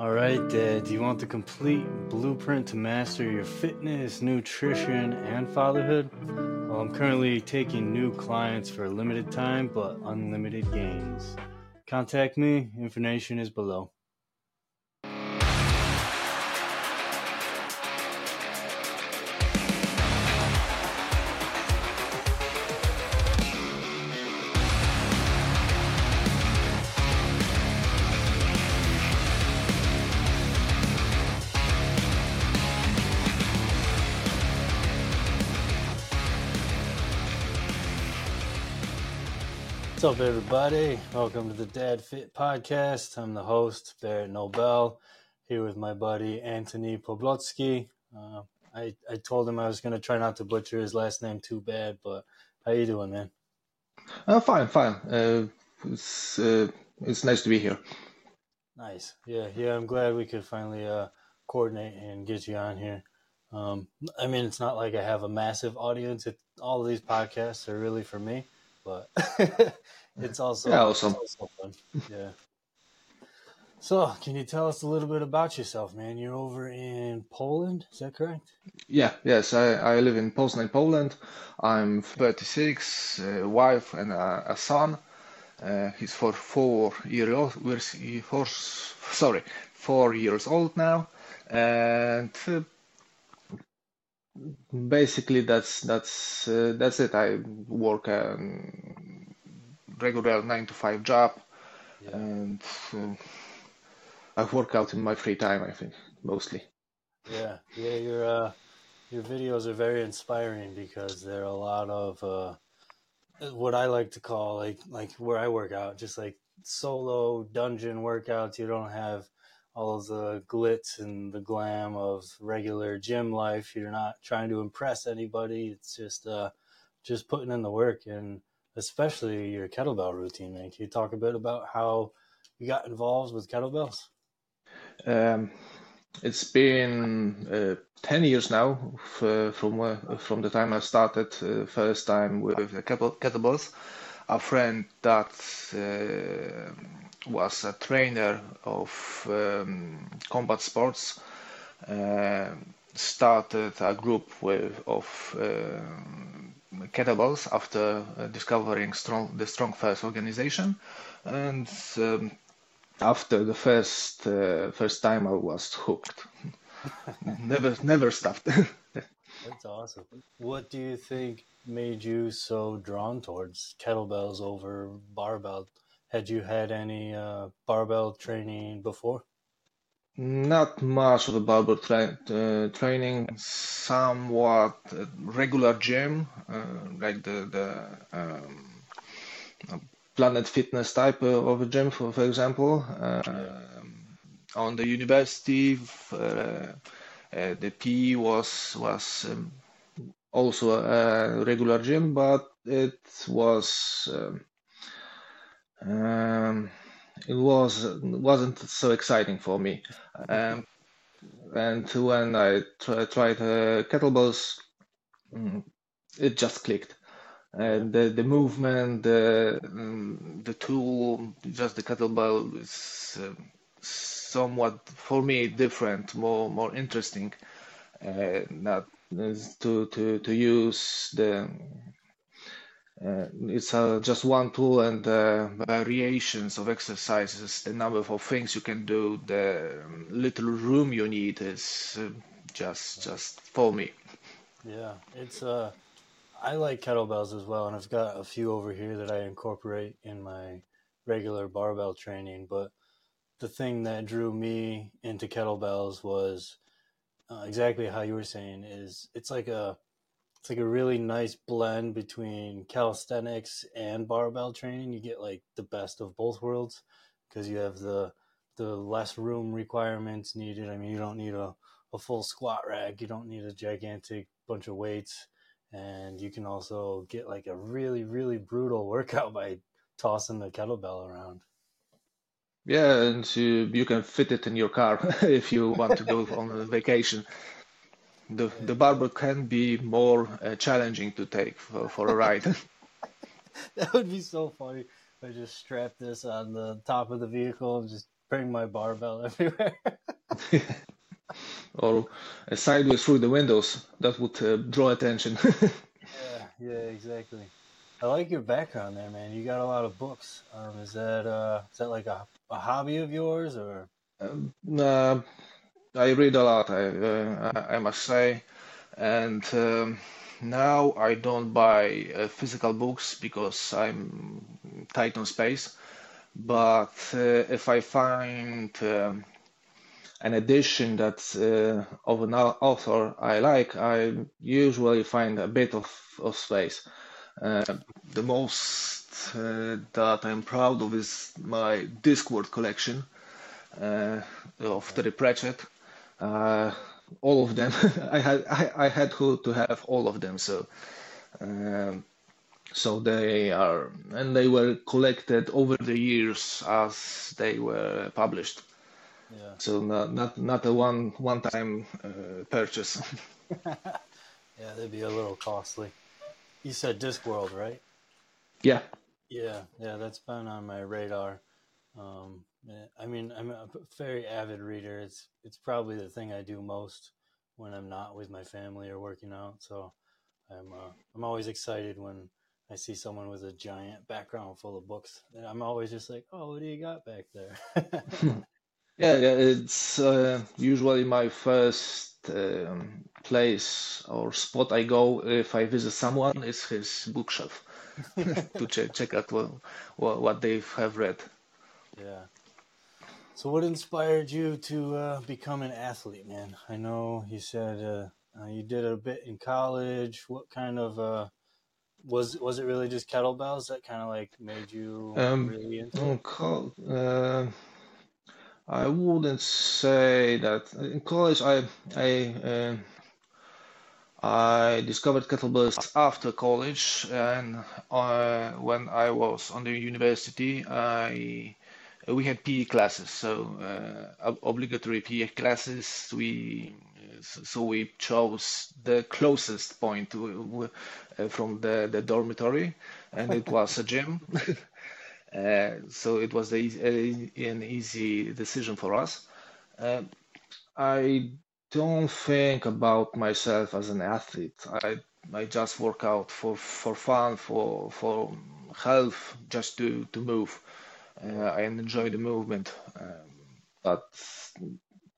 All right, Dad, do you want the complete blueprint to master your fitness, nutrition, and fatherhood? Well, I'm currently taking new clients for a limited time but unlimited gains. Contact me, information is below. What's up, everybody? Welcome to the Dad Fit Podcast. I'm the host, Barret Nobel, here with my buddy Anthony Poblocki. Uh, I, I told him I was going to try not to butcher his last name too bad, but how you doing, man? Uh, fine, fine. Uh, it's uh, it's nice to be here. Nice. Yeah, yeah. I'm glad we could finally uh, coordinate and get you on here. Um, I mean, it's not like I have a massive audience. It, all of these podcasts are really for me but it's also, yeah, awesome. It's also fun. Yeah. So, can you tell us a little bit about yourself, man? You're over in Poland, is that correct? Yeah, yes. I, I live in Poznan, Poland. I'm 36, a wife and a, a son. Uh, he's for four years old. Four, sorry, four years old now, and uh, basically that's that's uh, that's it. I work a regular nine to five job, yeah. and uh, I work out in my free time. I think mostly. Yeah, yeah. Your uh, your videos are very inspiring because there are a lot of uh, what I like to call like like where I work out, just like solo dungeon workouts. You don't have all of the glitz and the glam of regular gym life. You're not trying to impress anybody. It's just uh, just putting in the work, and especially your kettlebell routine. Man, can you talk a bit about how you got involved with kettlebells? Um, it's been uh, ten years now from uh, from the time I started uh, first time with kettlebells. A friend that uh, was a trainer of um, combat sports. Uh, started a group with, of uh, kettlebells after uh, discovering strong, the Strong First organization, and um, after the first uh, first time I was hooked. never never stopped. That's awesome. What do you think made you so drawn towards kettlebells over barbell had you had any uh, barbell training before? Not much of a barbell tra- uh, training, somewhat regular gym, uh, like the the um, Planet Fitness type of a gym, for, for example. Um, on the university, uh, uh, the PE was was um, also a regular gym, but it was um, um, it was wasn't so exciting for me. Um, and when I tried uh, kettlebells, mm, it just clicked. And the, the movement, the um, the tool, just the kettlebell is uh, somewhat for me different, more more interesting. Uh, not to to to use the uh, it's uh, just one tool and uh, variations of exercises, the number of things you can do, the little room you need is uh, just just for me. Yeah, it's uh, I like kettlebells as well, and I've got a few over here that I incorporate in my regular barbell training. But the thing that drew me into kettlebells was uh, exactly how you were saying. Is it's like a it's like a really nice blend between calisthenics and barbell training. You get like the best of both worlds because you have the the less room requirements needed. I mean, you don't need a, a full squat rack, you don't need a gigantic bunch of weights, and you can also get like a really, really brutal workout by tossing the kettlebell around. Yeah, and you, you can fit it in your car if you want to go on a vacation the the barbell can be more uh, challenging to take for, for a ride. that would be so funny. I just strap this on the top of the vehicle and just bring my barbell everywhere. or sideways through the windows. That would uh, draw attention. yeah, yeah, exactly. I like your background there, man. You got a lot of books. Um, is that uh, is that like a, a hobby of yours, or? Um, uh, I read a lot. I uh, I must say, and um, now I don't buy uh, physical books because I'm tight on space. But uh, if I find um, an edition that's uh, of an author I like, I usually find a bit of, of space. Uh, the most uh, that I'm proud of is my Discworld collection uh, of Terry Pratchett. Uh, all of them. I had I, I had to, to have all of them. So um, so they are and they were collected over the years as they were published. Yeah. So not not not a one one time uh, purchase. yeah, they'd be a little costly. You said Discworld, right? Yeah. Yeah, yeah, that's been on my radar. Um, I mean, I'm a very avid reader. It's it's probably the thing I do most when I'm not with my family or working out. So I'm uh, I'm always excited when I see someone with a giant background full of books. I'm always just like, oh, what do you got back there? yeah, yeah, it's uh, usually my first um, place or spot I go if I visit someone is his bookshelf to check check out what, what they have read. Yeah. So, what inspired you to uh, become an athlete, man? I know you said uh, uh, you did a bit in college. What kind of uh, was was it really just kettlebells that kind of like made you um, really into it? Uh, I wouldn't say that in college. I I uh, I discovered kettlebells after college, and when I was on the university, I we had PE classes, so uh, obligatory PE classes. We so we chose the closest point to, uh, from the, the dormitory, and it was a gym. uh, so it was the, uh, an easy decision for us. Uh, I don't think about myself as an athlete. I I just work out for, for fun, for for health, just to to move. Uh, I enjoy the movement, um, but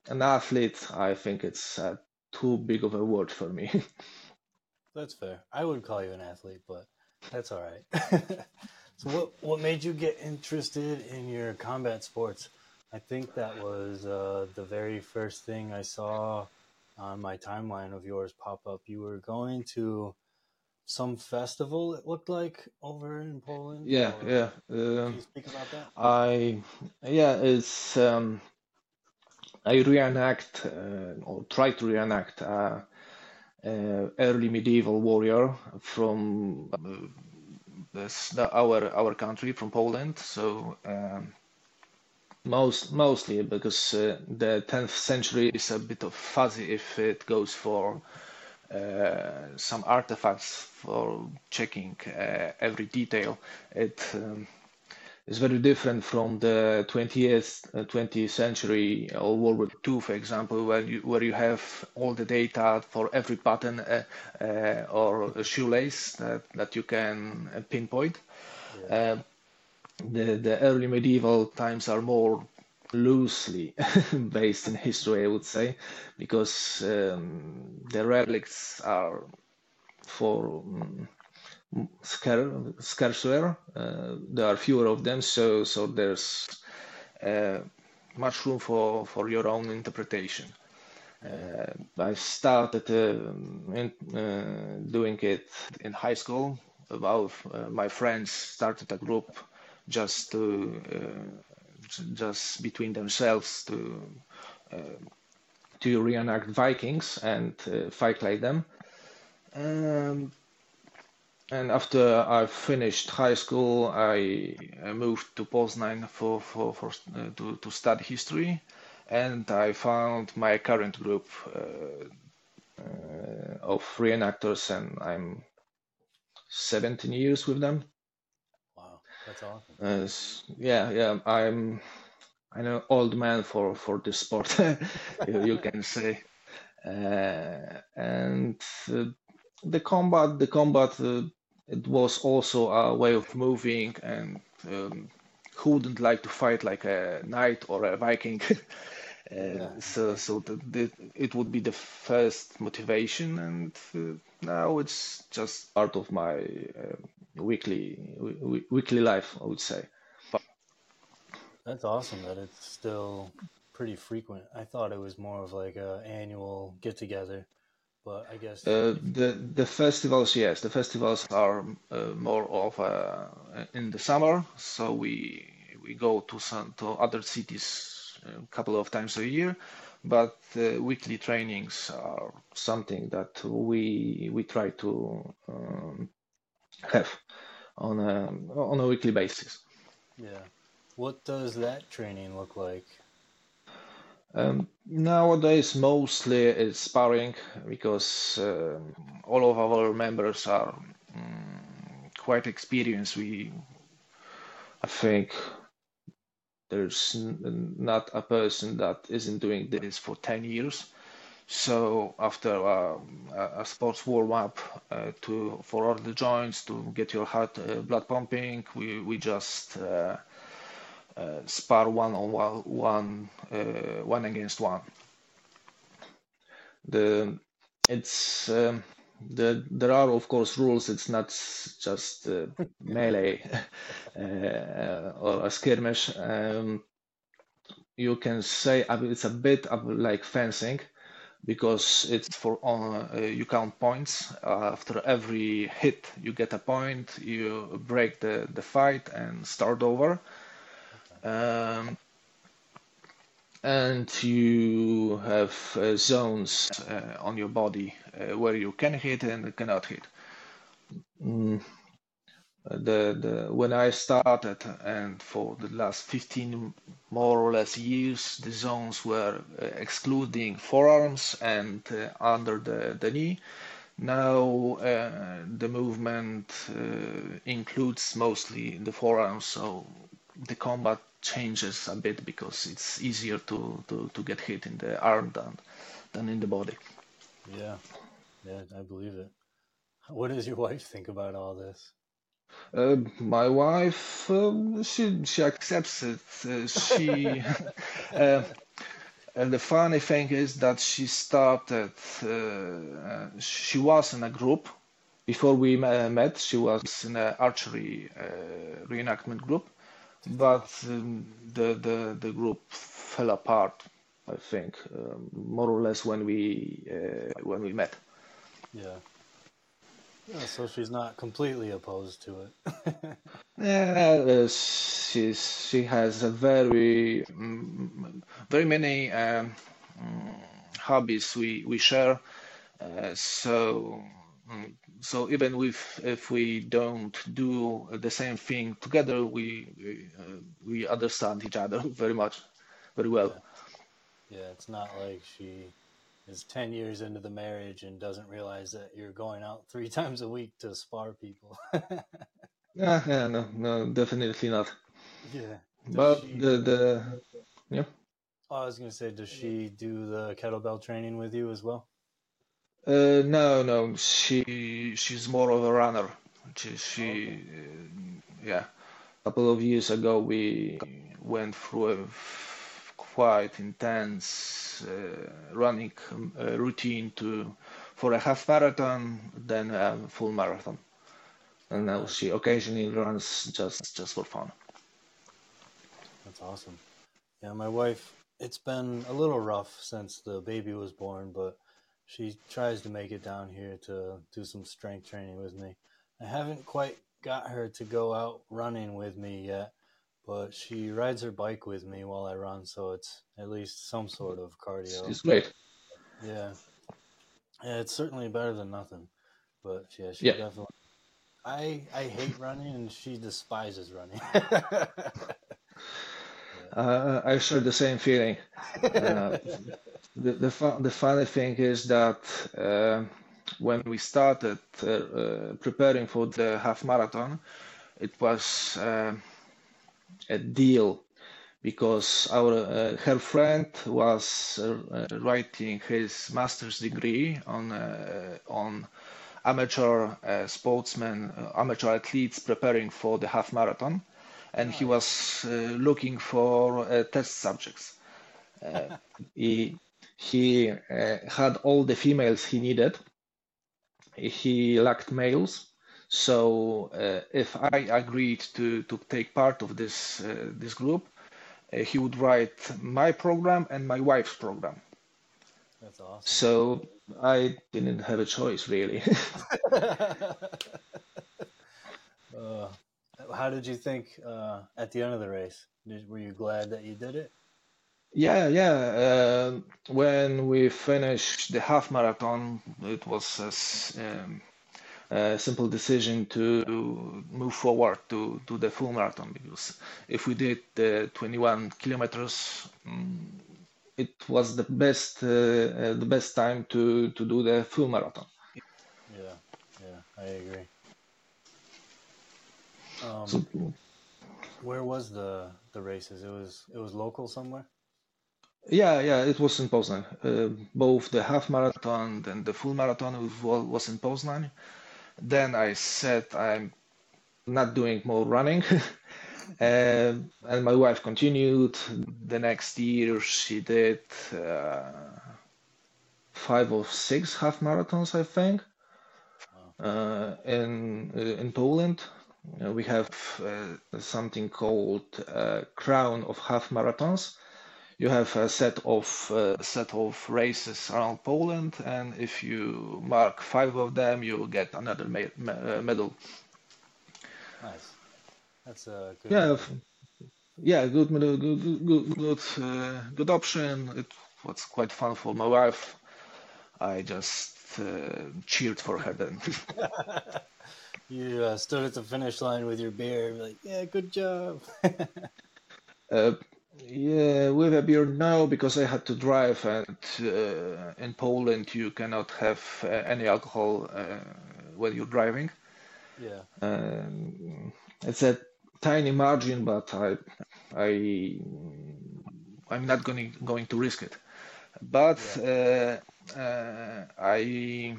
an athlete, I think it's uh, too big of a word for me. that's fair. I would call you an athlete, but that's all right. so, what what made you get interested in your combat sports? I think that was uh, the very first thing I saw on my timeline of yours pop up. You were going to some festival. It looked like over in Poland. Yeah, or, yeah. Uh, you speak about that? I yeah, it's um, I reenact uh, or try to reenact uh, uh, early medieval warrior from uh, this, the, our our country from Poland. So. Um, most mostly because uh, the 10th century is a bit of fuzzy if it goes for some artifacts for checking uh, every detail. It um, is very different from the 20th, 20th uh, century or World War II, for example, where you where you have all the data for every button uh, uh, or a shoelace that, that you can pinpoint. Yeah. the the early medieval times are more loosely based in history, I would say, because um, the relics are for um, scar- scarcer. Uh, there are fewer of them, so so there's uh, much room for, for your own interpretation. Uh, I started uh, in, uh, doing it in high school. About uh, my friends started a group just to just between themselves to uh, to reenact Vikings and uh, fight like them. Um, and after I finished high school, I, I moved to Poznan for, for, for uh, to, to study history, and I found my current group uh, uh, of reenactors, and I'm 17 years with them. That's awesome. Uh, yeah, yeah. I'm an old man for for this sport, you can say. Uh, and uh, the combat, the combat, uh, it was also a way of moving, and um, who wouldn't like to fight like a knight or a Viking? yeah. So, so the, the, it would be the first motivation, and uh, now it's just part of my uh, weekly weekly life, I would say. That's awesome that it's still pretty frequent. I thought it was more of like a annual get together, but I guess uh, the the festivals, yes, the festivals are uh, more of uh, in the summer. So we we go to some to other cities a couple of times a year, but weekly trainings are something that we we try to um, have on a on a weekly basis. Yeah. What does that training look like? Um, nowadays, mostly it's sparring because uh, all of our members are um, quite experienced. We, I think, there's not a person that isn't doing this for 10 years. So after uh, a sports warm up uh, to for all the joints to get your heart uh, blood pumping, we we just uh, uh, spar one on one, one, uh, one against one. The it's um, the, there are of course rules. It's not just uh, melee uh, or a skirmish. Um, you can say it's a bit like fencing because it's for on uh, you count points after every hit you get a point you break the the fight and start over um, and you have uh, zones uh, on your body uh, where you can hit and cannot hit. Mm. The, the when I started and for the last 15 more or less years the zones were uh, excluding forearms and uh, under the, the knee now uh, the movement includes mostly the forearms so the combat changes a bit because it's easier to, to, to get hit in the arm than, than in the body. Yeah, yeah, I believe it. What does your wife think about all this? Uh, my wife, uh, she she accepts it. Uh, she, uh, and the funny thing is that she started. Uh, she was in a group before we met. She was in an archery uh, reenactment group, but um, the, the the group fell apart. I think um, more or less when we uh, when we met. Yeah. Yeah, so she's not completely opposed to it. yeah, uh, she's she has a very um, very many um, hobbies we we share. Uh, so mm, so even if if we don't do the same thing together, we we, uh, we understand each other very much, very well. Yeah. yeah, it's not like she is ten years into the marriage and doesn't realize that you're going out three times a week to spar people. yeah, yeah, no, no, definitely not. Yeah, does but she... the the yeah. Oh, I was gonna say, does she do the kettlebell training with you as well? Uh, no, no, she she's more of a runner. She, she uh, yeah. A couple of years ago, we went through a quite intense uh, running uh, routine to for a half marathon, then a full marathon. And now she occasionally runs just just for fun. That's awesome. Yeah, my wife. It's been a little rough since the baby was born, but she tries to make it down here to do some strength training with me. I haven't quite got her to go out running with me yet, but she rides her bike with me while I run, so it's at least some sort of cardio. It's great. Yeah. Yeah, it's certainly better than nothing. But yeah, she yeah. definitely I I hate running and she despises running. uh, I share the same feeling. Uh, the the, fu- the funny thing is that uh, when we started uh, uh, preparing for the half marathon, it was uh, a deal because our her friend was writing his master's degree on on amateur sportsmen, amateur athletes preparing for the half marathon, and he was uh, looking for test subjects. he he had all the females he needed. He lacked males, so if I agreed to to take part of this this group, uh, he would write my program and my wife's program. That's awesome. So I didn't have a choice really. uh, how did you think uh, at the end of the race? Did, were you glad that you did it? Yeah, yeah. Uh, when we finished the half marathon, it was um, a simple decision to move forward to, to the full marathon because if we did the 21 kilometers, um, it was the best uh, uh, the best time to, to do the full marathon. Yeah, yeah, I agree. Um, where was the the races? It was it was local somewhere. Yeah, yeah, it was in Poznan. Uh, both the half marathon and the full marathon was, in Poznan. Then I said I'm not doing more running. and, and my wife continued. The next year she did uh, five or six half marathons, I think, uh, in uh, in Poland. Uh, we have uh, something called uh, Crown of Half Marathons you have a set of uh, set of races around Poland, and if you mark five of them, you get another me- me- medal. Nice. That's a good. Yeah, yeah, good medal, good, good, good, uh, good option. It was quite fun for my wife. I just uh, cheered for her then. you uh, stood at the finish line with your beer, like, yeah, good job. Uh, yeah, with a beer now because I had to drive, and uh, in Poland you cannot have uh, any alcohol uh, when you're driving. Yeah. Um, it's a tiny margin, but I, I, I'm not going going to risk it. But yeah. Uh, uh, I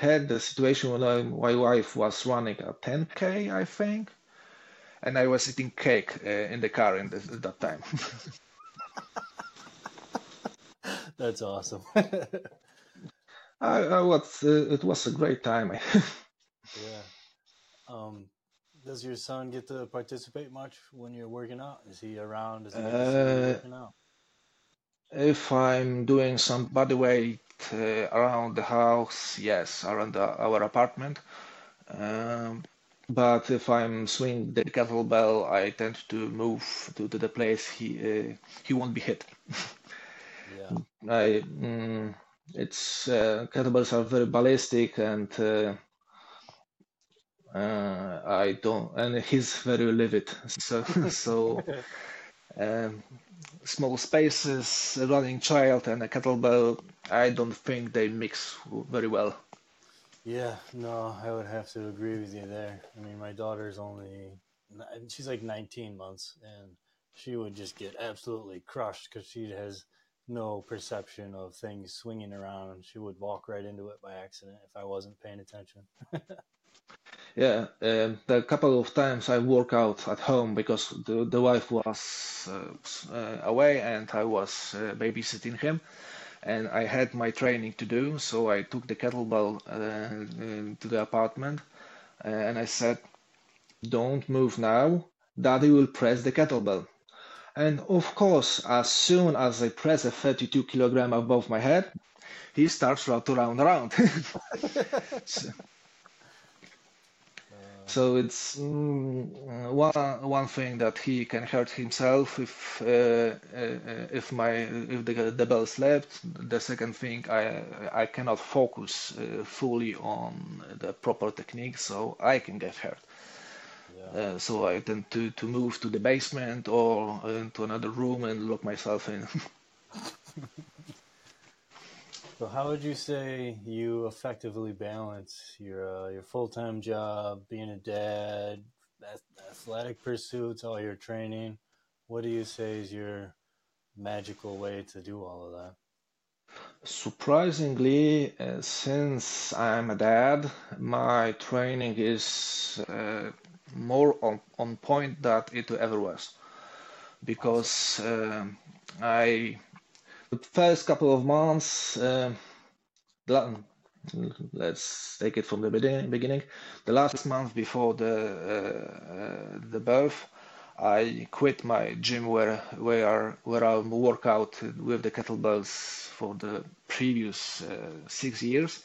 had the situation when I, my wife was running a 10k, I think and I was eating cake uh, in the car in this, at that time. That's awesome. I, I was, uh, it was a great time. yeah. Um, does your son get to participate much when you're working out? Is he around? Is he uh, working out? If I'm doing some body weight uh, around the house, yes, around our apartment. Um, but if I'm swinging the kettlebell, I tend to move to, to the place he uh, he won't be hit. yeah. I mm, it's uh, kettlebells are very ballistic and uh, uh I don't and he's very livid. So so Um, small spaces, a running child and a kettlebell. I don't think they mix very well. Yeah, no, I would have to agree with you there. I mean, my daughter's only, she's like 19 months, and she would just get absolutely crushed because she has no perception of things swinging around. She would walk right into it by accident if I wasn't paying attention. yeah, um, the couple of times I work out at home because the, the wife was uh, uh, away and I was uh, babysitting him and I had my training to do, so I took the kettlebell uh, to the apartment uh, and I said, Don't move now, Daddy will press the kettlebell. And of course, as soon as I press a 32 kilogram above my head, he starts to run around. so, so it's mm, one one thing that he can hurt himself if uh, uh, if my if the, the bell slept. The second thing, I I cannot focus uh, fully on the proper technique, so I can get hurt. Yeah. Uh, so I tend to, to move to the basement or into another room and lock myself in. So, how would you say you effectively balance your uh, your full time job, being a dad, athletic pursuits, all your training, what do you say is your magical way to do all of that? Surprisingly, uh, since I'm a dad, my training is uh, more on, on point than it ever was. Because uh, I, the first couple of months, uh, let's take it from the beginning. The last month before the uh, uh, the birth, I quit my gym where where where I work out with the kettlebells for the previous uh, six years,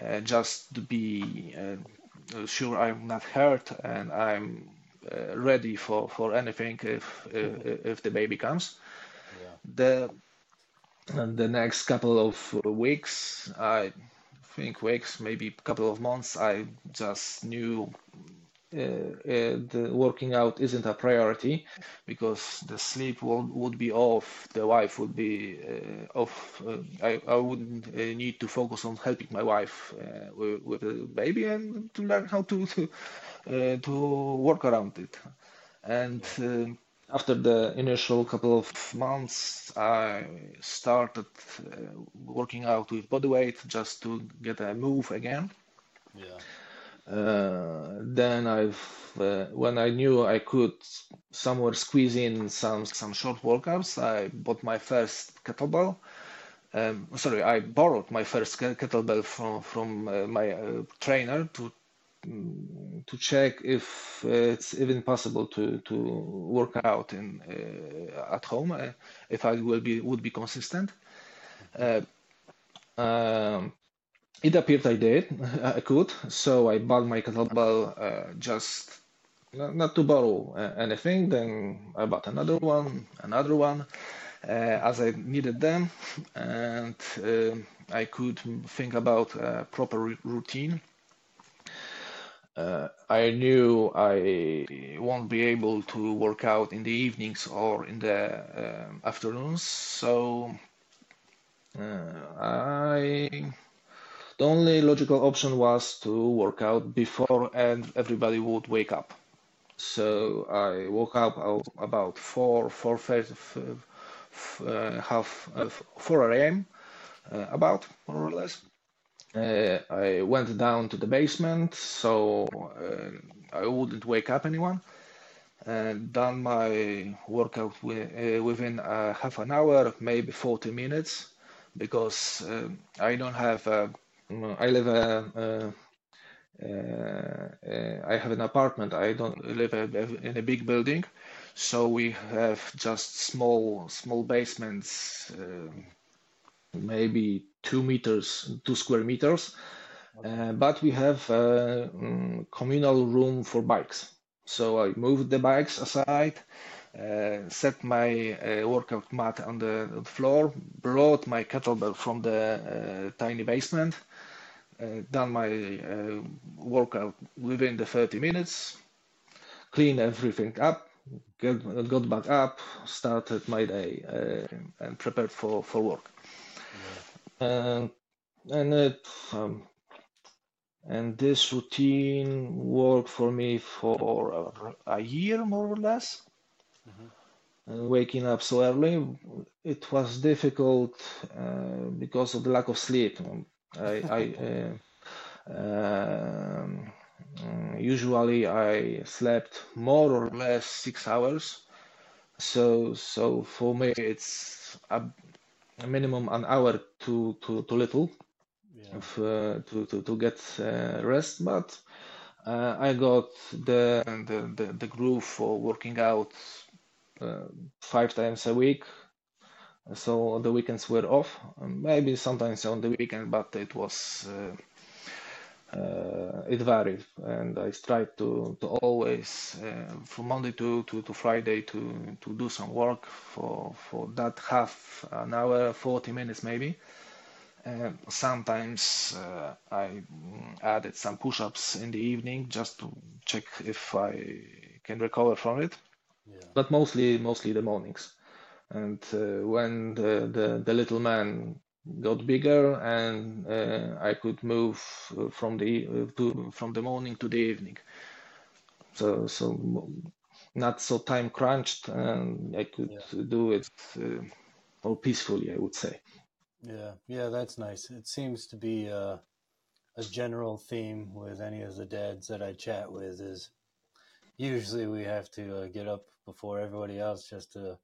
uh, just to be uh, sure I'm not hurt and I'm uh, ready for, for anything if, if, if the baby comes. Yeah. The the next couple of weeks, I think weeks, maybe a couple of months, I just knew uh, uh, the working out isn't a priority because the sleep will, would be off, the wife would be uh, off. I, I wouldn't need to focus on helping my wife with, with, the baby and to learn how to to, to work around it. And after the initial couple of months, I started uh, working out with body weight just to get a move again. Yeah. Uh, then I've uh, when I knew I could somewhere squeeze in some some short workouts, I bought my first kettlebell. Um, sorry, I borrowed my first kettlebell from from uh, my uh, trainer to to check if it's even possible to to work out in uh, at home uh, if I will be would be consistent. Um, it appeared I did, I could, so I bought my kettlebell uh, just not to borrow uh, anything. Then I bought another one, another one, uh, as I needed them, and uh, I could think about a proper routine. Uh, I knew I won't be able to work out in the evenings or in the uh, afternoons, so I the only logical option was to work out before and everybody would wake up. So I woke up about four, four, uh, half, uh, four a.m. Uh, about more or less. Uh, I went down to the basement so uh, I wouldn't wake up anyone. And done my workout uh, within half an hour, maybe 40 minutes, because I don't have a I live I have an apartment. I don't live in a big building, so we have just small small basements, uh, maybe two meters, two square meters. Uh, but we have a um, communal room for bikes. So I moved the bikes aside, uh, set my uh, workout mat on the, floor, brought my kettlebell from the uh, tiny basement, uh, done my uh, workout within the 30 minutes, cleaned everything up, get, got back up, started my day, uh, and prepared for, for work. Yeah. and it, um, and this routine worked for me for a, a year more or less. Mm-hmm. waking up so early, it was difficult uh, because of the lack of sleep. I, I uh, um, usually I slept more or less six hours. So so for me it's a minimum an hour too too too little yeah. uh, to, to to get uh, rest. But uh, I got the, the the the groove for working out uh, five times a week so the weekends were off maybe sometimes on the weekend but it was uh, uh, it varied and i tried to to always uh, from monday to, to, to friday to to do some work for for that half an hour 40 minutes maybe sometimes uh, I added some push-ups in the evening just to check if I can recover from it. Yeah. But mostly, mostly the mornings. And uh, when the, the, the, little man got bigger and uh, I could move from the to, from the morning to the evening. So so not so time crunched, and I could yeah. do it uh, more peacefully. I would say. Yeah, yeah, that's nice. It seems to be uh, a general theme with any of the dads that I chat with is usually we have to uh, get up before everybody else just to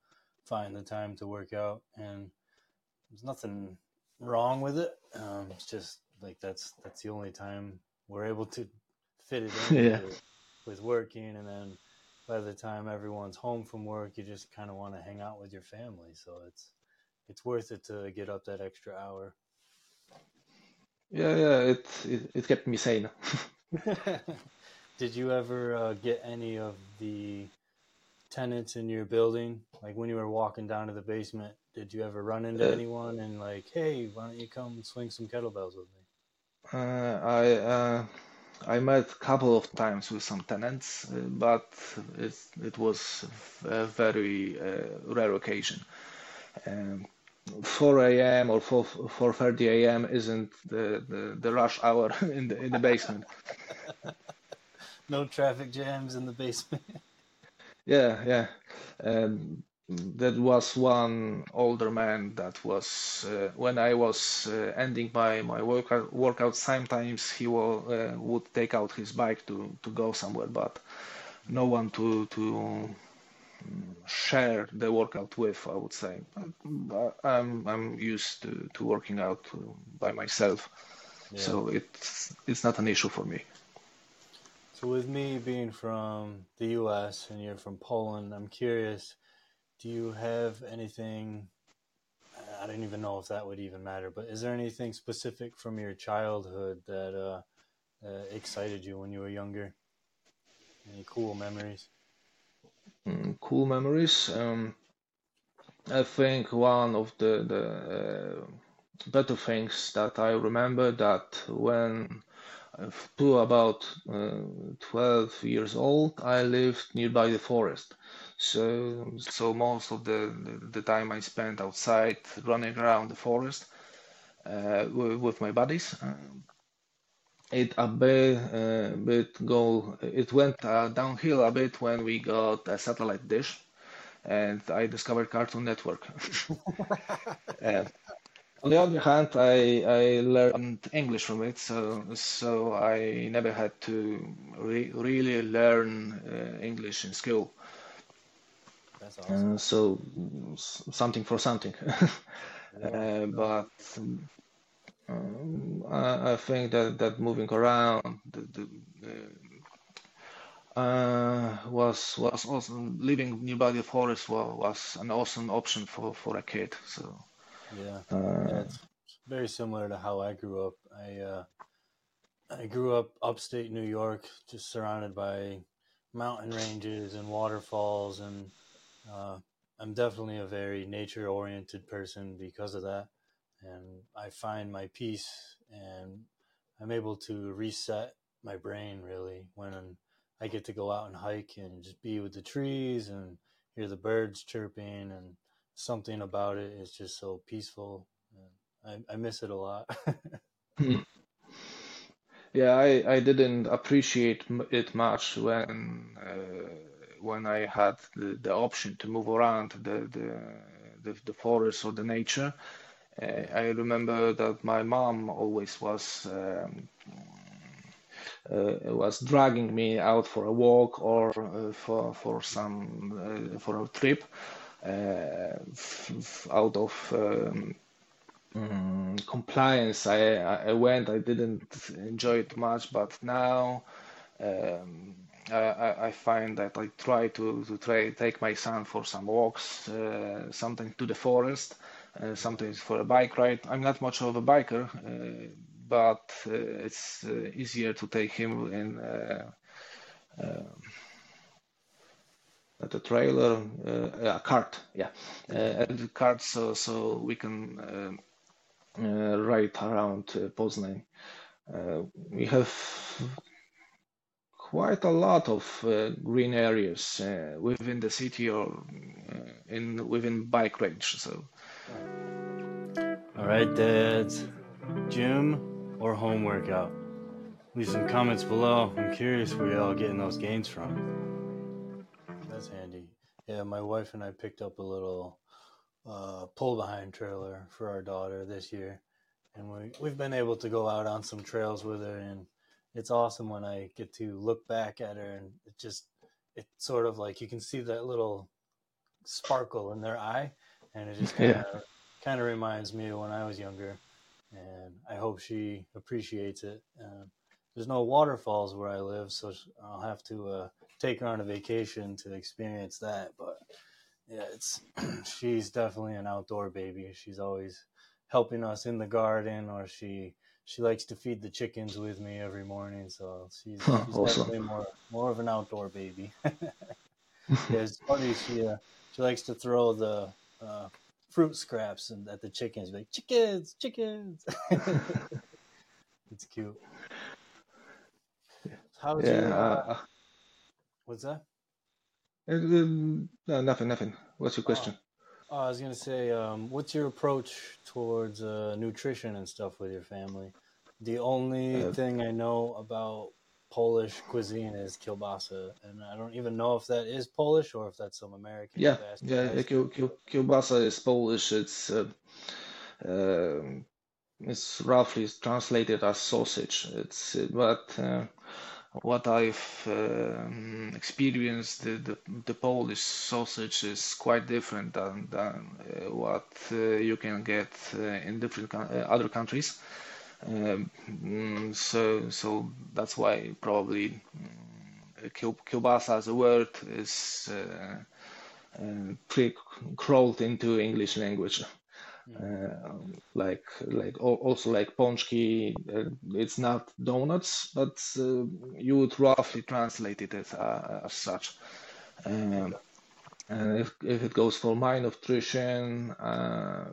find the time to work out, and there's nothing wrong with it. Um, it's just like that's that's the only time we're able to fit it in yeah. with, with working, and then by the time everyone's home from work, you just kind of want to hang out with your family. So it's it's worth it to get up that extra hour. Yeah, yeah, it it, it kept me sane. Did you ever uh, get any of the tenants in your building? Like when you were walking down to the basement, did you ever run into uh, anyone and like, hey, why don't you come swing some kettlebells with me? Uh, I uh, I met a couple of times with some tenants, uh, but it it was a very uh, rare occasion. Um, 4 a.m. or 4 4:30 a.m. isn't the, the, the rush hour in the in the basement. no traffic jams in the basement. yeah, yeah. Um, that was one older man that was uh, when I was uh, ending my my workout workout. Sometimes he will, uh, would take out his bike to to go somewhere, but no one to to share the workout with. I would say I'm I'm used to, to working out by myself, yeah. so it's it's not an issue for me. So with me being from the U.S. and you're from Poland, I'm curious. Do you have anything? I don't even know if that would even matter, but is there anything specific from your childhood that uh, uh, excited you when you were younger? Any cool memories? Mm, cool memories. Um, I think one of the, the uh, better things that I remember that when to about uh, 12 years old, I lived nearby the forest. So, so most of the, the, the time I spent outside running around the forest uh, with, my buddies. It a bit, uh, bit go. It went uh, downhill a bit when we got a satellite dish, and I discovered Cartoon Network. on the other hand, I I learned English from it, so so I never had to re- really learn uh, English in school. That's awesome. Uh, so something for something. yeah. Uh, but um, I, I, think that, that moving around the, the, uh, was was awesome. Living nearby the forest was, was an awesome option for, for a kid. So yeah, uh, yeah it's very similar to how I grew up. I uh, I grew up upstate New York, just surrounded by mountain ranges and waterfalls, and uh, I'm definitely a very nature oriented person because of that and I find my peace and I'm able to reset my brain really when I get to go out and hike and just be with the trees and hear the birds chirping and something about it is just so peaceful. I, I miss it a lot. yeah, I, I didn't appreciate it much when uh, when I had the, the option to move around the the the, the forest or the nature uh, I remember that my mom always was um, uh, was dragging me out for a walk or uh, for for some uh, for a trip uh, out of um, mm, compliance. I, I went. I didn't enjoy it much, but now. Um, I, I, find that I try to, to try, take my son for some walks, uh, something to the forest, uh, sometimes for a bike ride. I'm not much of a biker, uh, but uh, it's uh, easier to take him in uh, uh, at a trailer, a cart, yeah, and the cart, so so we can ride around Poznań. we have quite a lot of uh, green areas uh, within the city or uh, in within bike range. So all right, dads, gym or home workout? Leave some comments below. I'm curious where y'all getting those gains from. that's handy. Yeah, my wife and I picked up a little uh, pull behind trailer for our daughter this year, and we we've been able to go out on some trails with her, and it's awesome when I get to look back at her, and it just it's sort of like you can see that little sparkle in their eye, and it just kind of yeah. kind of reminds me of when I was younger, and I hope she appreciates it. Uh, there's no waterfalls where I live, so I'll have to uh, take her on a vacation to experience that. But yeah, it's she's definitely an outdoor baby. She's always helping us in the garden, or she she likes to feed the chickens with me every morning. So she's, she's awesome. definitely more more of an outdoor baby. yeah, it's funny. She uh, she likes to throw the uh, fruit scraps and at the chickens, like chickens, chickens. it's cute. How's yeah, your, uh, uh, what's that? Um, no, nothing, nothing. What's your question? Oh, I was gonna say, um, what's your approach towards uh, nutrition and stuff with your family? The only uh, thing I know about Polish cuisine is kielbasa, and I don't even know if that is Polish or if that's some American. Yeah, yeah, kielbasa is Polish. It's uh, uh, it's roughly translated as sausage. It's but uh, what I've um, experienced, the, the, the, Polish sausage is quite different than, than uh, what uh, you can get uh, in different uh, other countries. Um, mm, so, so that's why probably um, kielbasa as a word is uh, pre-crawled into English language. Uh, like like also like pączki. Uh, it's not donuts, but uh, you would roughly translate it as, as such. Um, and if, if it goes for my nutrition, uh,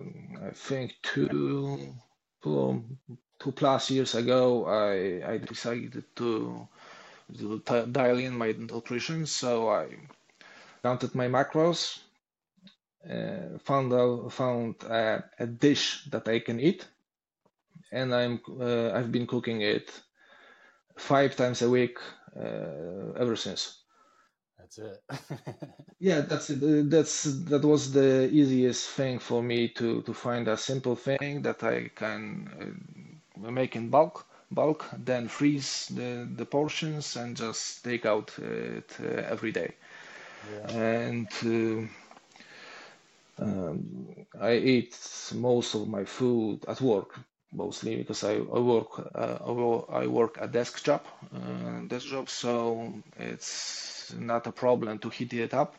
I think two, two, two plus years ago, I, I decided to, to dial in my nutrition. So I counted my macros uh, found out, found a, a, dish that I can eat, and I'm uh, I've been cooking it five times a week uh, ever since. That's it. yeah, that's it. That's that was the easiest thing for me to to find a simple thing that I can uh, make in bulk bulk, then freeze the, the portions and just take out it uh, every day. Yeah. And uh, um, I eat most of my food at work, mostly because I, I work uh, I work a desk job, uh, desk job, so it's not a problem to heat it up.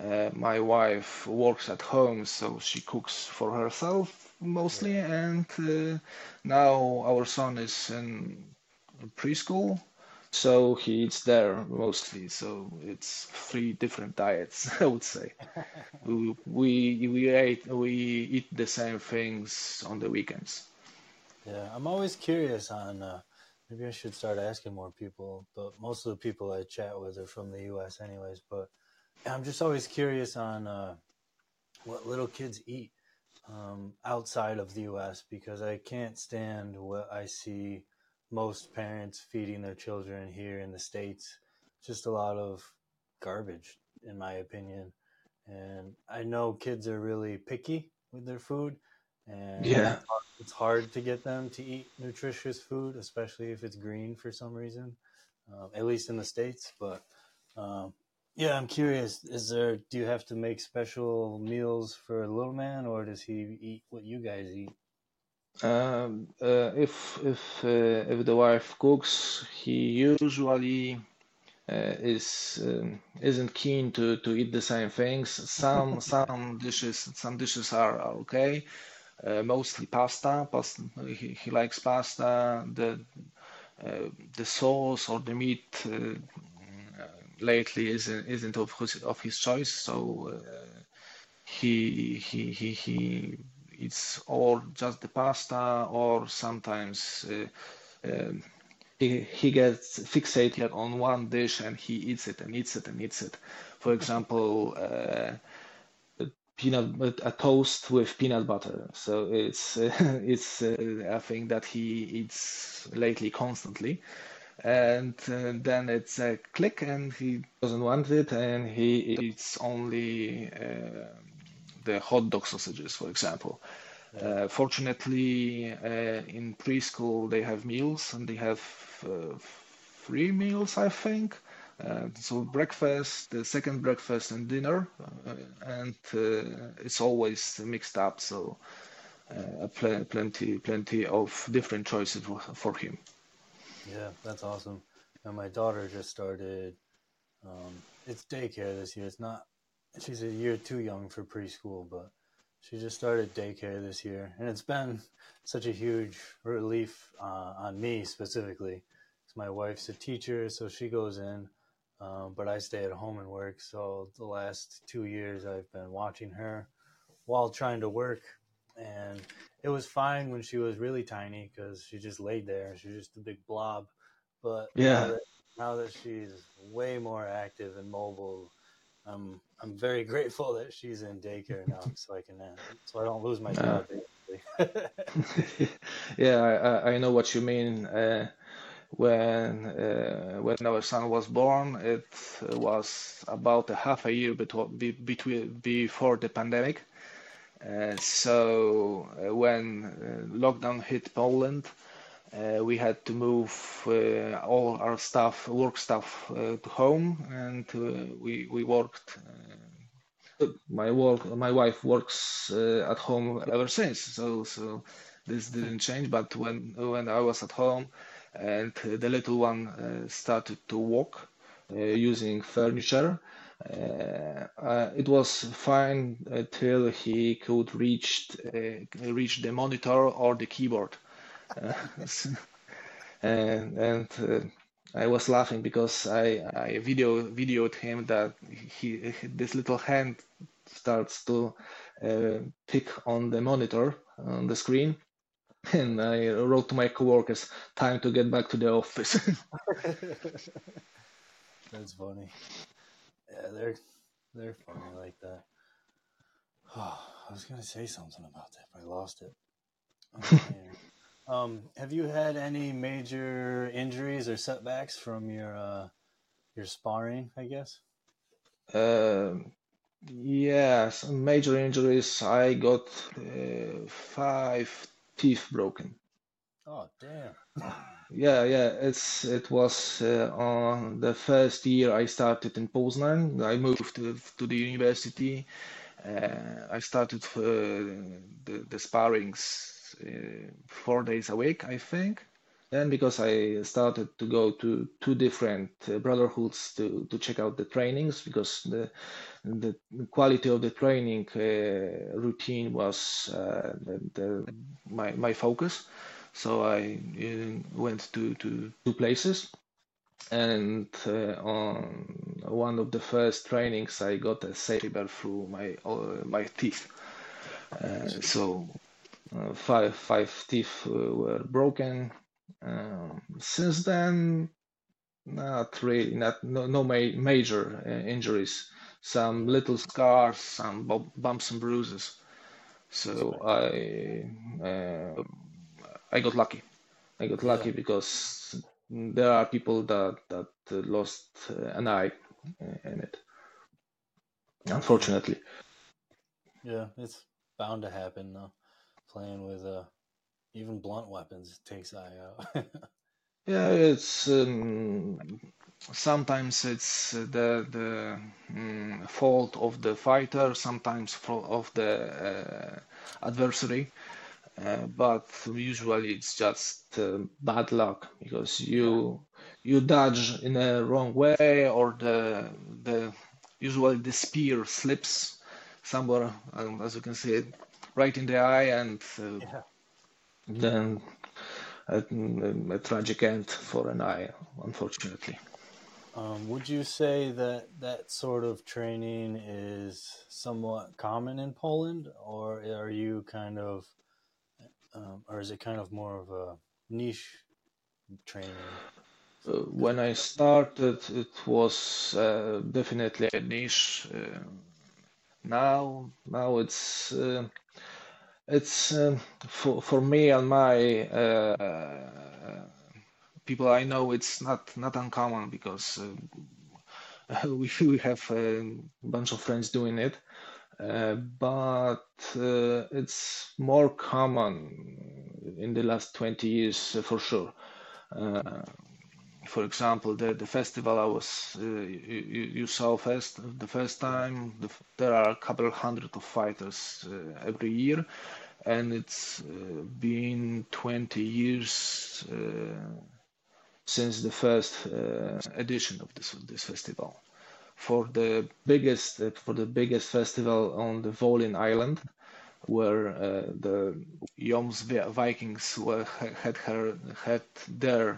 Uh, my wife works at home, so she cooks for herself mostly, and uh, now our son is in preschool, so he eats there mostly. So it's three different diets, I would say. we we we eat we eat the same things on the weekends. Yeah, I'm always curious on. Uh, maybe I should start asking more people, but most of the people I chat with are from the U.S. anyways. But I'm just always curious on uh, what little kids eat um, outside of the U.S. because I can't stand what I see most parents feeding their children here in the states just a lot of garbage in my opinion. And i know kids are really picky with their food and yeah. it's hard to get them to eat nutritious food especially if it's green for some reason um, at least in the states. But um, yeah i'm curious is there do you have to make special meals for a little man or does he eat what you guys eat um, uh, if if uh, if the wife cooks, he usually uh, is um, isn't keen to to eat the same things. Some some dishes some dishes are, are okay. Uh, mostly pasta. Pasta. He, he likes pasta. The uh, the sauce or the meat uh, lately isn't isn't of his of his choice. So he he he he it's all just the pasta or sometimes uh, um, he, he gets fixated on one dish and he eats it and eats it and eats it. For example, uh, peanut a toast with peanut butter. So it's uh, it's uh, a thing that he eats lately constantly. and uh, then it's a click and he doesn't want it and he eats only uh, the hot dog sausages for example Yeah. uh, fortunately uh, in preschool they have meals and they have uh, three meals i think uh, so breakfast the second breakfast and dinner uh, and uh, it's always mixed up so uh, pl- plenty plenty of different choices for, for him Yeah, that's awesome. And my daughter just started. Um, it's daycare this year. It's not. She's a year too young for preschool, but she just started daycare this year, and it's been such a huge relief uh, on me specifically. 'Cause my wife's a teacher, so she goes in, um, but I stay at home and work. So the last two years, I've been watching her while trying to work, and it was fine when she was really tiny because she just laid there. She was just a big blob. But now yeah that, now that she's way more active and mobile, I'm I'm very grateful that she's in daycare now, so I can uh, so I don't lose my uh, job. Yeah I, I know what you mean uh, when uh, when our son was born it was about a half a year between, between before the pandemic Uh, so uh, when uh, lockdown hit Poland, uh, we had to move uh, all our stuff, work stuff, uh, to home, and uh, we we worked. Uh, my work, my wife works uh, at home ever since, so so this didn't change. But when when I was at home, and the little one started to walk using furniture. It was fine until he could reach reach the monitor or the keyboard, and and uh, I was laughing because I I video videoed him that he this little hand starts to uh, pick on the monitor on the screen, and I wrote to my coworkers, "Time to get back to the office." That's funny. Yeah, they're they're funny like that. Oh, I was gonna say something about that, but I lost it. Oh. Um, have you had any major injuries or setbacks from your uh, your sparring? I guess. Um, yeah, some major injuries. I got uh, five teeth broken. Oh damn! Yeah, yeah, it's it was uh, on the first year I started in Poznan. I moved to to the university. Uh, I started uh, the the sparrings uh, four days a week, I think. Then because I started to go to two different uh, brotherhoods to to check out the trainings because the the quality of the training uh, routine was the, the my my focus. So I went to, to two places, and uh, on one of the first trainings, I got a saber through my uh, my teeth. Uh, so five five teeth uh, were broken. Um, since then, not really, not no, no ma major uh, injuries. Some little scars, some bu bumps and bruises. So I uh, I got lucky. I got Yeah, lucky because there are people that that uh, lost uh, an eye uh, in it, unfortunately. yeah. It's bound to happen though. Playing with uh, even blunt weapons takes eye out. Yeah, it's um, sometimes it's the the mm, fault of the fighter, sometimes of the uh, adversary, uh, but usually it's just uh, bad luck because you you dodge in a wrong way or the the usually the spear slips somewhere, um, as you can see it, right in the eye, and uh, yeah. then a, a tragic end for an eye, unfortunately. Um, would you say that that sort of training is somewhat common in Poland, or are you kind of, um, or is it kind of more of a niche training? Uh, when I started, it was uh, definitely a niche. Uh, now, now it's uh, it's um, for for me and my uh, people I know, it's not not uncommon because uh, we we have a bunch of friends doing it. Uh, but uh, it's more common in the last 20 years uh, for sure. Uh, for example, the, the festival I was uh, you, you, saw first the first time. The, there are a couple hundred of fighters every year, and it's been 20 years since the first edition of this this festival for the biggest uh, for the biggest festival on the Wolin Island, where uh, the Joms Vikings were, had her had their uh,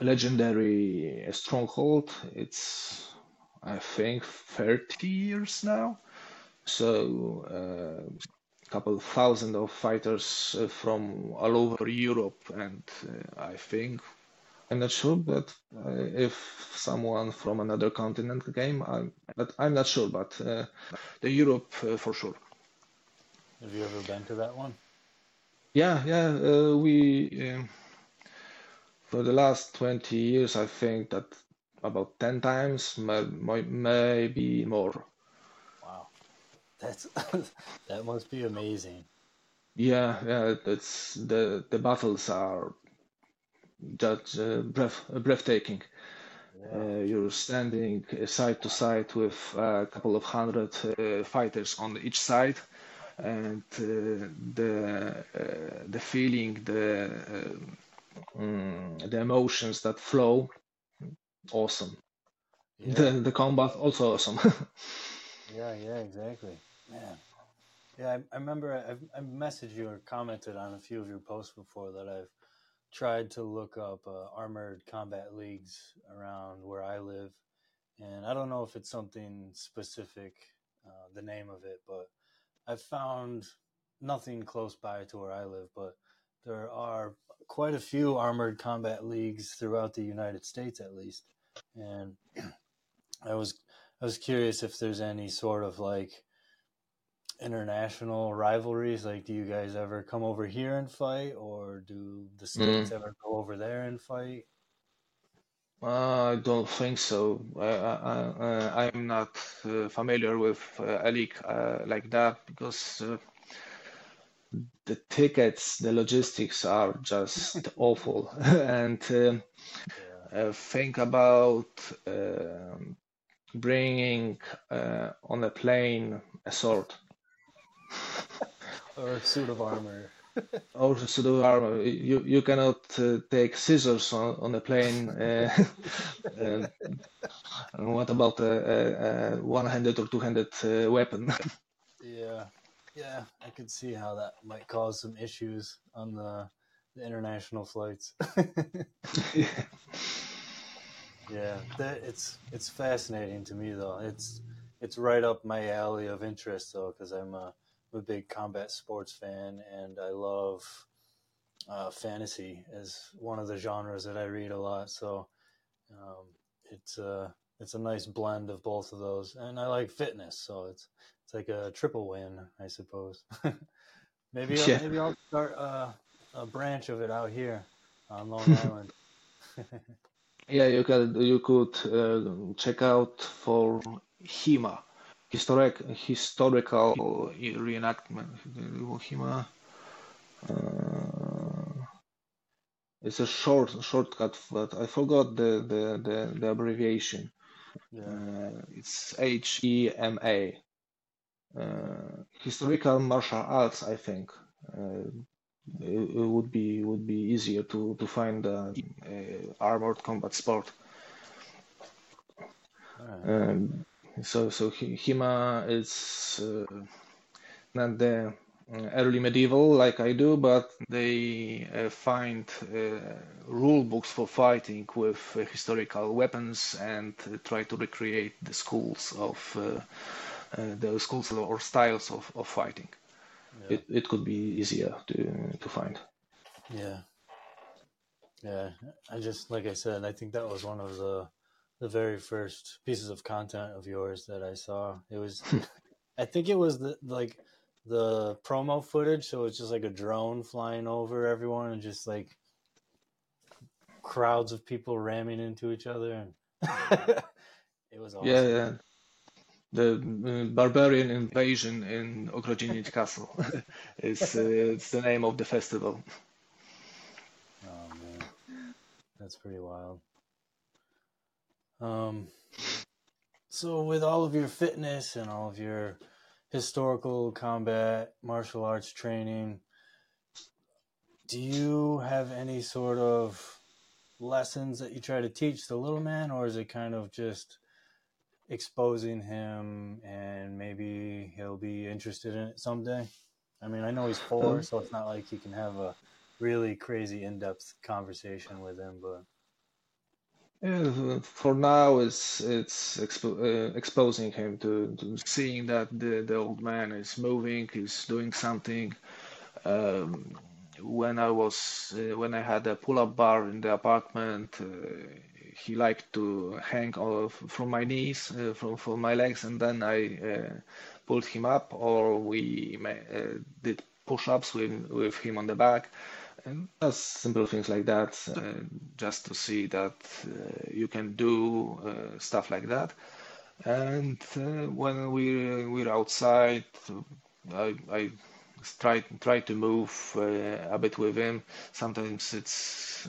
legendary stronghold. It's I think 30 years now. So a uh, couple thousand of fighters uh, from all over Europe, and uh, I think I'm not sure, but uh, if someone from another continent came, I'm, but I'm not sure, but uh, the Europe uh, for sure. Have you ever been to that one? Yeah, yeah. Uh, we um, for the last 20 years, I think that about 10 times, maybe more. Wow, that's that must be amazing. Yeah, yeah. That's the the battles are just uh, breath, breathtaking. Uh, you're standing side to side with a couple of hundred uh, fighters on each side, and uh, the uh, the feeling, the um, the emotions that flow, awesome. Yeah. The the combat also awesome. yeah, yeah, exactly. Man. Yeah, I, I remember I've, I messaged you or commented on a few of your posts before that I've tried to look up uh, armored combat leagues around where I live, and I don't know if it's something specific, uh, the name of it, but I found nothing close by to where I live. But there are quite a few armored combat leagues throughout the United States, at least, and I was I was curious if there's any sort of like international rivalries? Like, do you guys ever come over here and fight, or do the states mm. ever go over there and fight? Uh, I don't think so. I, am not uh, familiar with uh, a league uh, like that because uh, the tickets, the logistics are just awful. and um, yeah. think about um, bringing on a plane a sword or a suit of armor. or a suit of armor. You you cannot uh, take scissors on, on a plane. Uh, uh, what about a, a, a one-handed or two-handed uh, weapon? yeah, yeah, I could see how that might cause some issues on the, the international flights. yeah, that, it's it's fascinating to me though. It's it's right up my alley of interest though, because I'm a I'm a big combat sports fan, and I love uh, fantasy as one of the genres that I read a lot. So um, it's uh, it's a nice blend of both of those, and I like fitness, so it's it's like a triple win, I suppose. maybe yeah. I'll, maybe I'll start uh, a branch of it out here on Long Island. yeah, you could you could uh, check out for HEMA historic historical reenactment. HEMA. Uh, it's a short shortcut, but I forgot the the the, the abbreviation. Yeah. Uh, it's H E M A. Uh, historical martial arts, I think. Uh, it, it, would be would be easier to to find uh, armored combat sport. Um, so so HEMA is uh, not the early medieval like I do, but they uh, find uh, rule books for fighting with uh, historical weapons and try to recreate the schools of Uh, the schools or styles of, of fighting. Yeah. It, it could be easier to to find. Yeah, yeah. I just like I said, I think that was one of the the very first pieces of content of yours that I saw. It was, I think it was the like the promo footage. So it's just like a drone flying over everyone and just like crowds of people ramming into each other, and it was awesome. Yeah, yeah. The barbarian invasion in Ogrodzeniec Castle is uh, it's the name of the festival. Oh man, that's pretty wild. Um, so with all of your fitness and all of your historical combat martial arts training, do you have any sort of lessons that you try to teach the little man, or is it kind of just exposing him and maybe he'll be interested in it someday? I mean, I know he's four, um, so it's not like you can have a really crazy in-depth conversation with him, but yeah, for now, it's it's expo uh, exposing him to, to seeing that the, the old man is moving, he's doing something. Um, when I was uh, when I had a pull-up bar in the apartment, uh, he liked to hang from my knees, uh, from from my legs, and then I uh, pulled him up, or we uh, did push-ups with with him on the back and just simple things like that, uh, just to see that uh, you can do uh, stuff like that. And when we we're outside, I, I try try to move a bit with him. Sometimes it's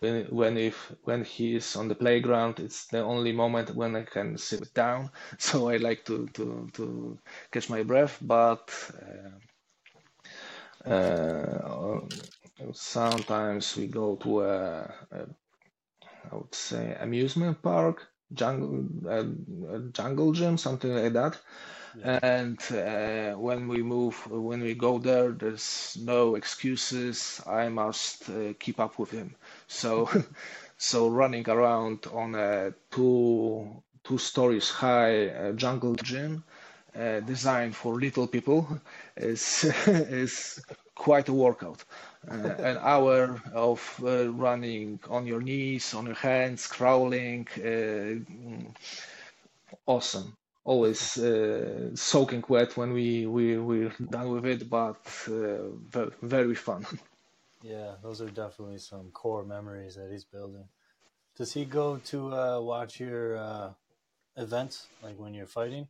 when when if when he is on the playground, it's the only moment when I can sit down. So I like to to to catch my breath, but. Uh, sometimes we go to a, a I would say amusement park, jungle, a, a jungle gym, something like that. Yeah. And uh, when we move, when we go there, there's no excuses. I must uh, keep up with him. So, so running around on a two two stories high uh, jungle gym uh, designed for little people is is quite a workout. Uh, an hour of uh, running on your knees, on your hands, crawling, uh, awesome. Always uh, soaking wet when we we we're done with it, but uh, very, very fun. Yeah, those are definitely some core memories that he's building. Does he go to uh, watch your events, like when you're fighting?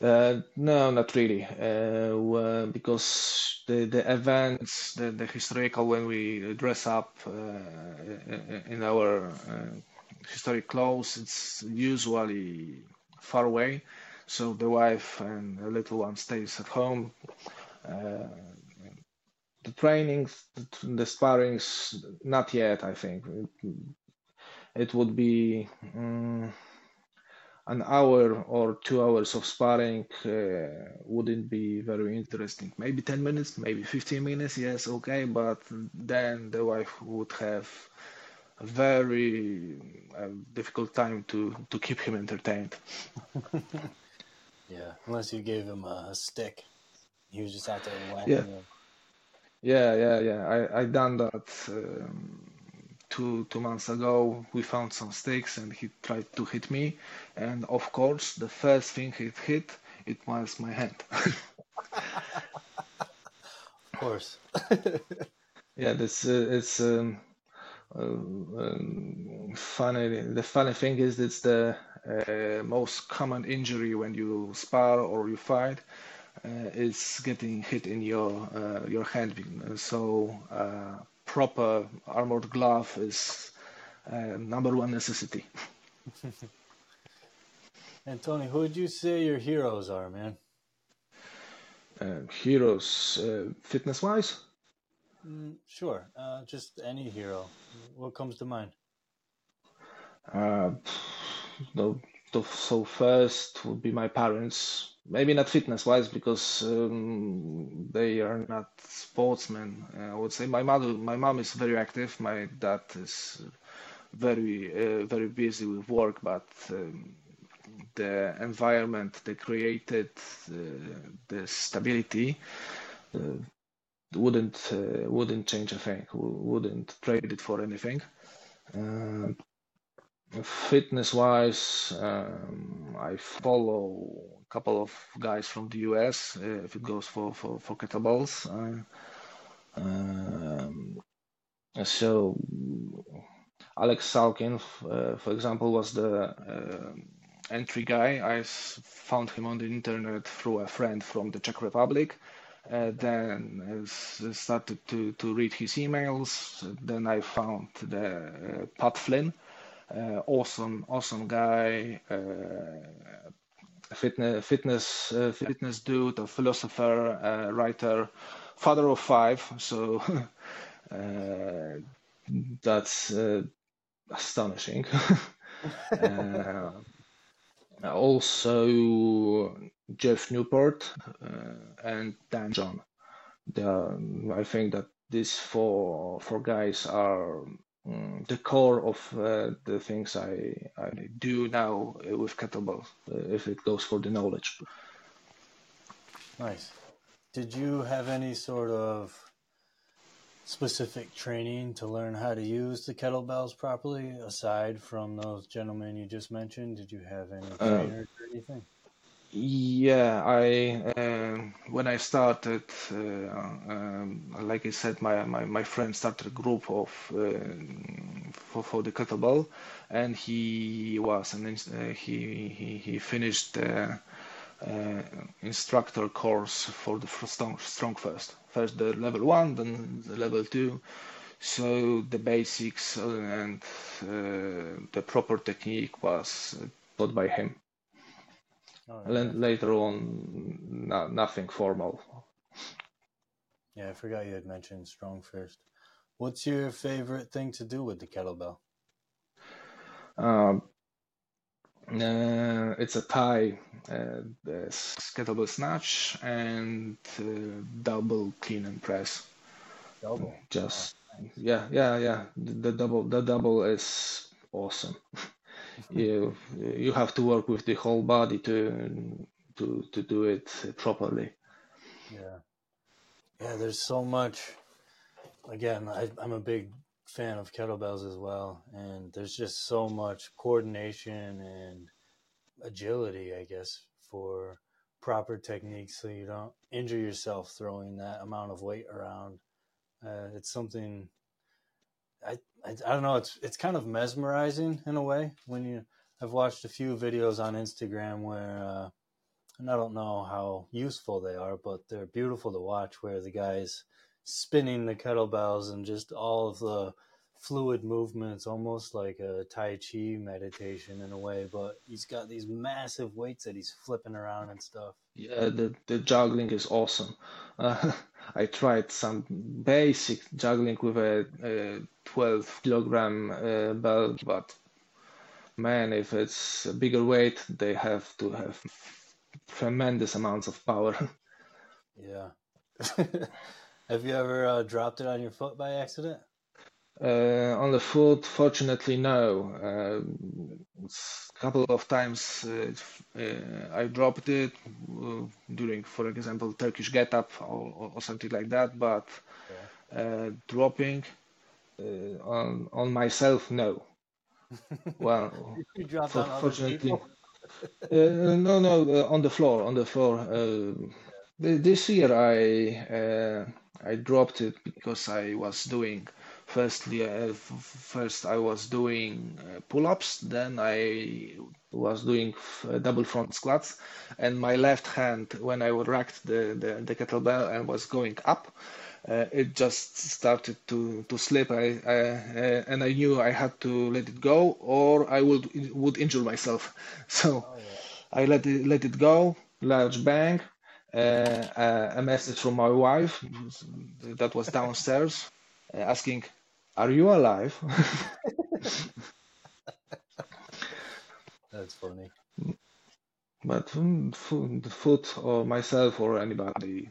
Uh, no, not really, uh, because the the events, the, the historical when we dress up uh, in our uh, historic clothes, it's usually far away. So the wife and the little one stays at home. Uh, the trainings, the sparrings, not yet. I think it, it would be. Um, an hour or two hours of sparring uh, wouldn't be very interesting. Maybe 10 minutes, maybe 15 minutes, yes, okay, but then the wife would have a very uh, difficult time to, to keep him entertained. yeah, unless you gave him a stick. He was just out there whacking yeah. Yeah, yeah, yeah. I, I done that. Um, two two months ago we found some stakes and he tried to hit me. And of course the first thing he hit it was my hand. Of course. Yeah this uh, it's um, uh, um, funny the funny thing is it's the uh, most common injury when you spar or you fight uh, is getting hit in your uh, your hand. So uh, proper armored glove is uh, number one necessity. and Tony, who would you say your heroes are, man? Uh, heroes, uh, fitness wise? Mm, sure, uh, just any hero. What comes to mind? Uh, no, so first would be my parents. Maybe not fitness wise because um, they are not sportsmen. Uh, i would say my mother my mom is very active. My dad is very uh, very busy with work but um, the environment they created uh, the stability uh, wouldn't uh, wouldn't change a thing wouldn't trade it for anything. Uh, fitness wise um, i follow a couple of guys from the us uh, if it goes for for, for kettlebells uh, um, So Aleks Salkin, uh, for example, was the uh, entry guy. I found him on the internet through a friend from the Czech Republic. Uh, then started to, to read his emails. Then I found the uh, Pat Flynn, uh, Uh, awesome, awesome guy, uh, fitness, fitness, fitness dude, a philosopher, writer, father of five. So that's astonishing. uh, also, Geoff Neupert uh, and Dan John. I think that these four four guys are the core of uh, the things I, I do now with kettlebells, uh, if it goes for the knowledge. Nice. Did you have any sort of specific training to learn how to use the kettlebells properly aside from those gentlemen you just mentioned did you have any uh, trainers uh, or anything yeah i uh, when i started uh, um, like i said my, my, my friend started a group of uh, for, for the kettlebell and he was and uh, he, he he finished the instructor course for the strong strong first first the level one, then the level two. So the basics and uh, the proper technique was taught by him. Oh, yeah. Later on, no, nothing formal. Yeah, I forgot you had mentioned StrongFirst. What's your favorite thing to do with the kettlebell? Um, uh, it's a tie, uh, kettlebell snatch and uh, double clean and press. Double. Just yeah, yeah, yeah. The, the double, the double is awesome. you you have to work with the whole body to to to do it properly. Yeah, yeah. There's so much. Again, I, I'm a big fan of kettlebells as well, and there's just so much coordination and agility, I guess, for proper techniques so you don't injure yourself throwing that amount of weight around. Uh, it's something I, I, I don't know. It's it's kind of mesmerizing in a way when you. I've watched a few videos on Instagram where, uh, and I don't know how useful they are, but they're beautiful to watch. Where the guys spinning the kettlebells and just all of the fluid movements, almost like a Tai Chi meditation in a way, but he's got these massive weights that he's flipping around and stuff. Yeah, the, the juggling is awesome. Uh, I tried some basic juggling with a, a 12 kilogram uh, belt, but man, if it's a bigger weight, they have to have tremendous amounts of power. yeah. have you ever uh, dropped it on your foot by accident? Uh, on the foot, fortunately, no. Uh, a couple of times uh, uh I dropped it uh, during, for example, Turkish get up or, or something like that, but uh, dropping on on myself, no. Well, for, fortunately, no, no, on the floor, on the floor. this year, I I dropped it because I was doing firstly uh, first i was doing uh, pull-ups then i was doing uh, double front squats and my left hand when i racked the, the, the kettlebell and was going up uh, it just started to, to slip I, I uh, and i knew i had to let it go or i would would injure myself so oh, yeah. i let it let it go large bang uh, a message from my wife that was downstairs asking are you alive? That's funny. But um, the foot or myself or anybody,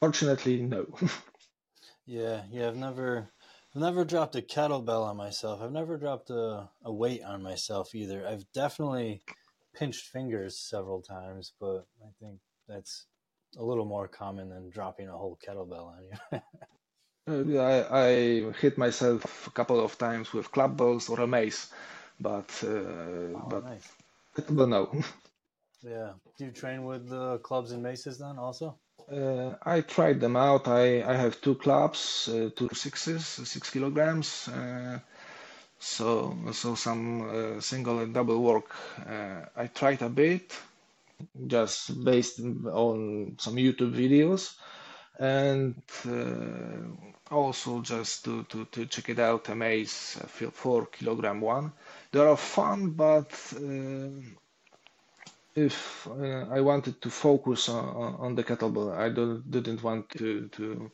fortunately, no. yeah, yeah. I've never, I've never dropped a kettlebell on myself. I've never dropped a, a weight on myself either. I've definitely pinched fingers several times, but I think that's a little more common than dropping a whole kettlebell on you. Uh, I, I hit myself a couple of times with clubbells or a mace, but uh, oh, but nice. no. Yeah. Do you train with the clubs and maces then also? Uh, I tried them out. I, I have two clubs, uh, two sixes, six kilograms. Uh, so so some uh, single and double work. Uh, I tried a bit, just based on some YouTube videos, and uh, also just to, to, to check it out. A mace, a four kilogram one. They are fun, but if uh, I wanted to focus on, on the kettlebell, I don't, didn't want to, to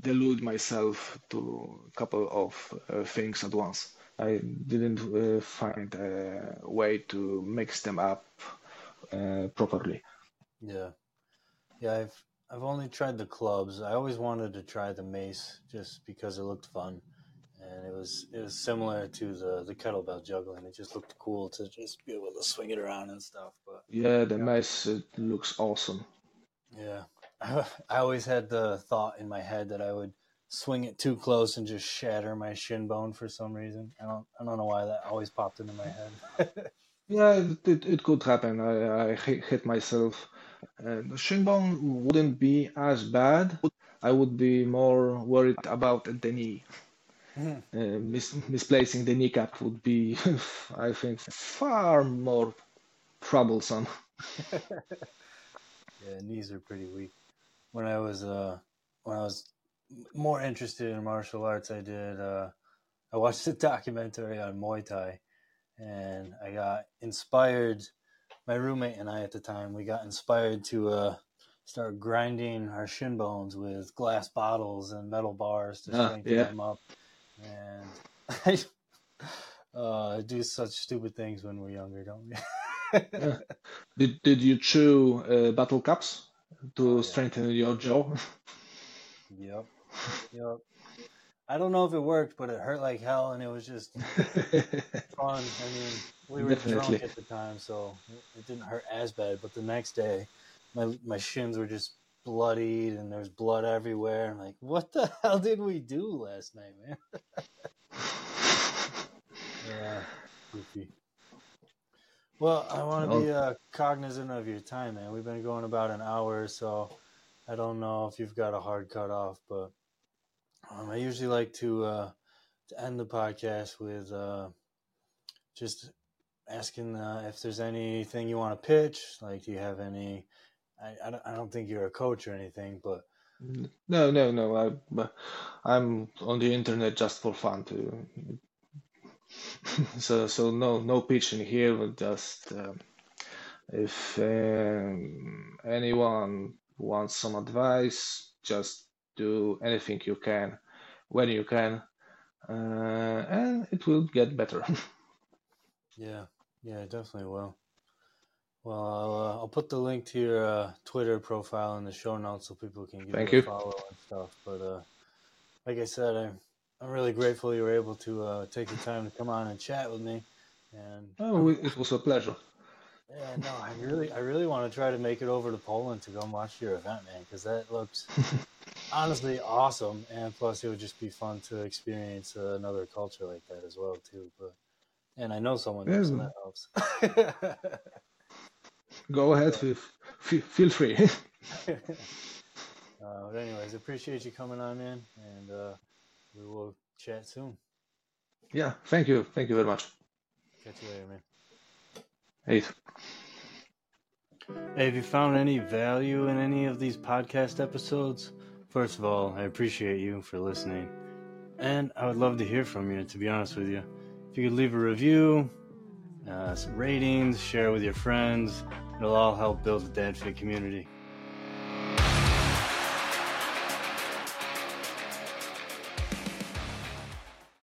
delude myself to a couple of uh, things at once. I didn't uh, find a way to mix them up uh, properly. Yeah, yeah. I've I've only tried the clubs. I always wanted to try the mace just because it looked fun and it was it was similar to the the kettlebell juggling. It just looked cool to just be able to swing it around and stuff. But yeah, the mace it looks awesome. Yeah, I always had the thought in my head that I would swing it too close and just shatter my shin bone for some reason. I don't I don't know why that always popped into my head. yeah, it, it, it could happen. I, I hit myself. Uh, the shin bone wouldn't be as bad. I would be more worried about the knee. Uh, mis- misplacing the kneecap would be, I think, far more troublesome. yeah, knees are pretty weak. When I was uh, when I was more interested in martial arts, I did. Uh, I watched a documentary on Muay Thai, and I got inspired. My roommate and I at the time, we got inspired to uh, start grinding our shin bones with glass bottles and metal bars to ah, strengthen uh, yeah. them up and I uh, do such stupid things when we're younger, don't we? yeah. Did Did you chew uh, battle cups to oh, yeah. strengthen your jaw? Yep. Yep. I don't know if it worked, but it hurt like hell, and it was just fun. I mean, we were Definitely. drunk at the time, so it didn't hurt as bad. But the next day, my my shins were just bloodied and there's blood everywhere. I'm like, what the hell did we do last night, man? yeah, goofy. Well, I want to be uh, cognizant of your time, man. We've been going about an hour, so I don't know if you've got a hard cut off, but um, I usually like to uh, to end the podcast with uh, just asking uh, if there's anything you want to pitch. Like, do you have any I, I, don't, I don't think you're a coach or anything, but no, no, no. I, I'm on the internet just for fun too. so, so no, no pitching here. But just um, if um, anyone wants some advice, just do anything you can when you can, uh, and it will get better. yeah, yeah, definitely will. Well, I'll, uh, I'll put the link to your uh, Twitter profile in the show notes so people can give Thank you a follow and stuff. But uh, like I said, I'm I'm really grateful you were able to uh, take the time to come on and chat with me. And oh, it was a pleasure. Yeah, no, I really I really want to try to make it over to Poland to go and watch your event, man, because that looks honestly awesome. And plus, it would just be fun to experience uh, another culture like that as well, too. But and I know someone yeah. that helps. Go ahead, feel, feel free. uh, but anyways, appreciate you coming on in, and uh, we will chat soon. Yeah, thank you, thank you very much. Catch you later, man. Hey. Hey, have you found any value in any of these podcast episodes? First of all, I appreciate you for listening. And I would love to hear from you, to be honest with you. If you could leave a review, uh, some ratings, share with your friends, It'll all help build the Dad Fit community.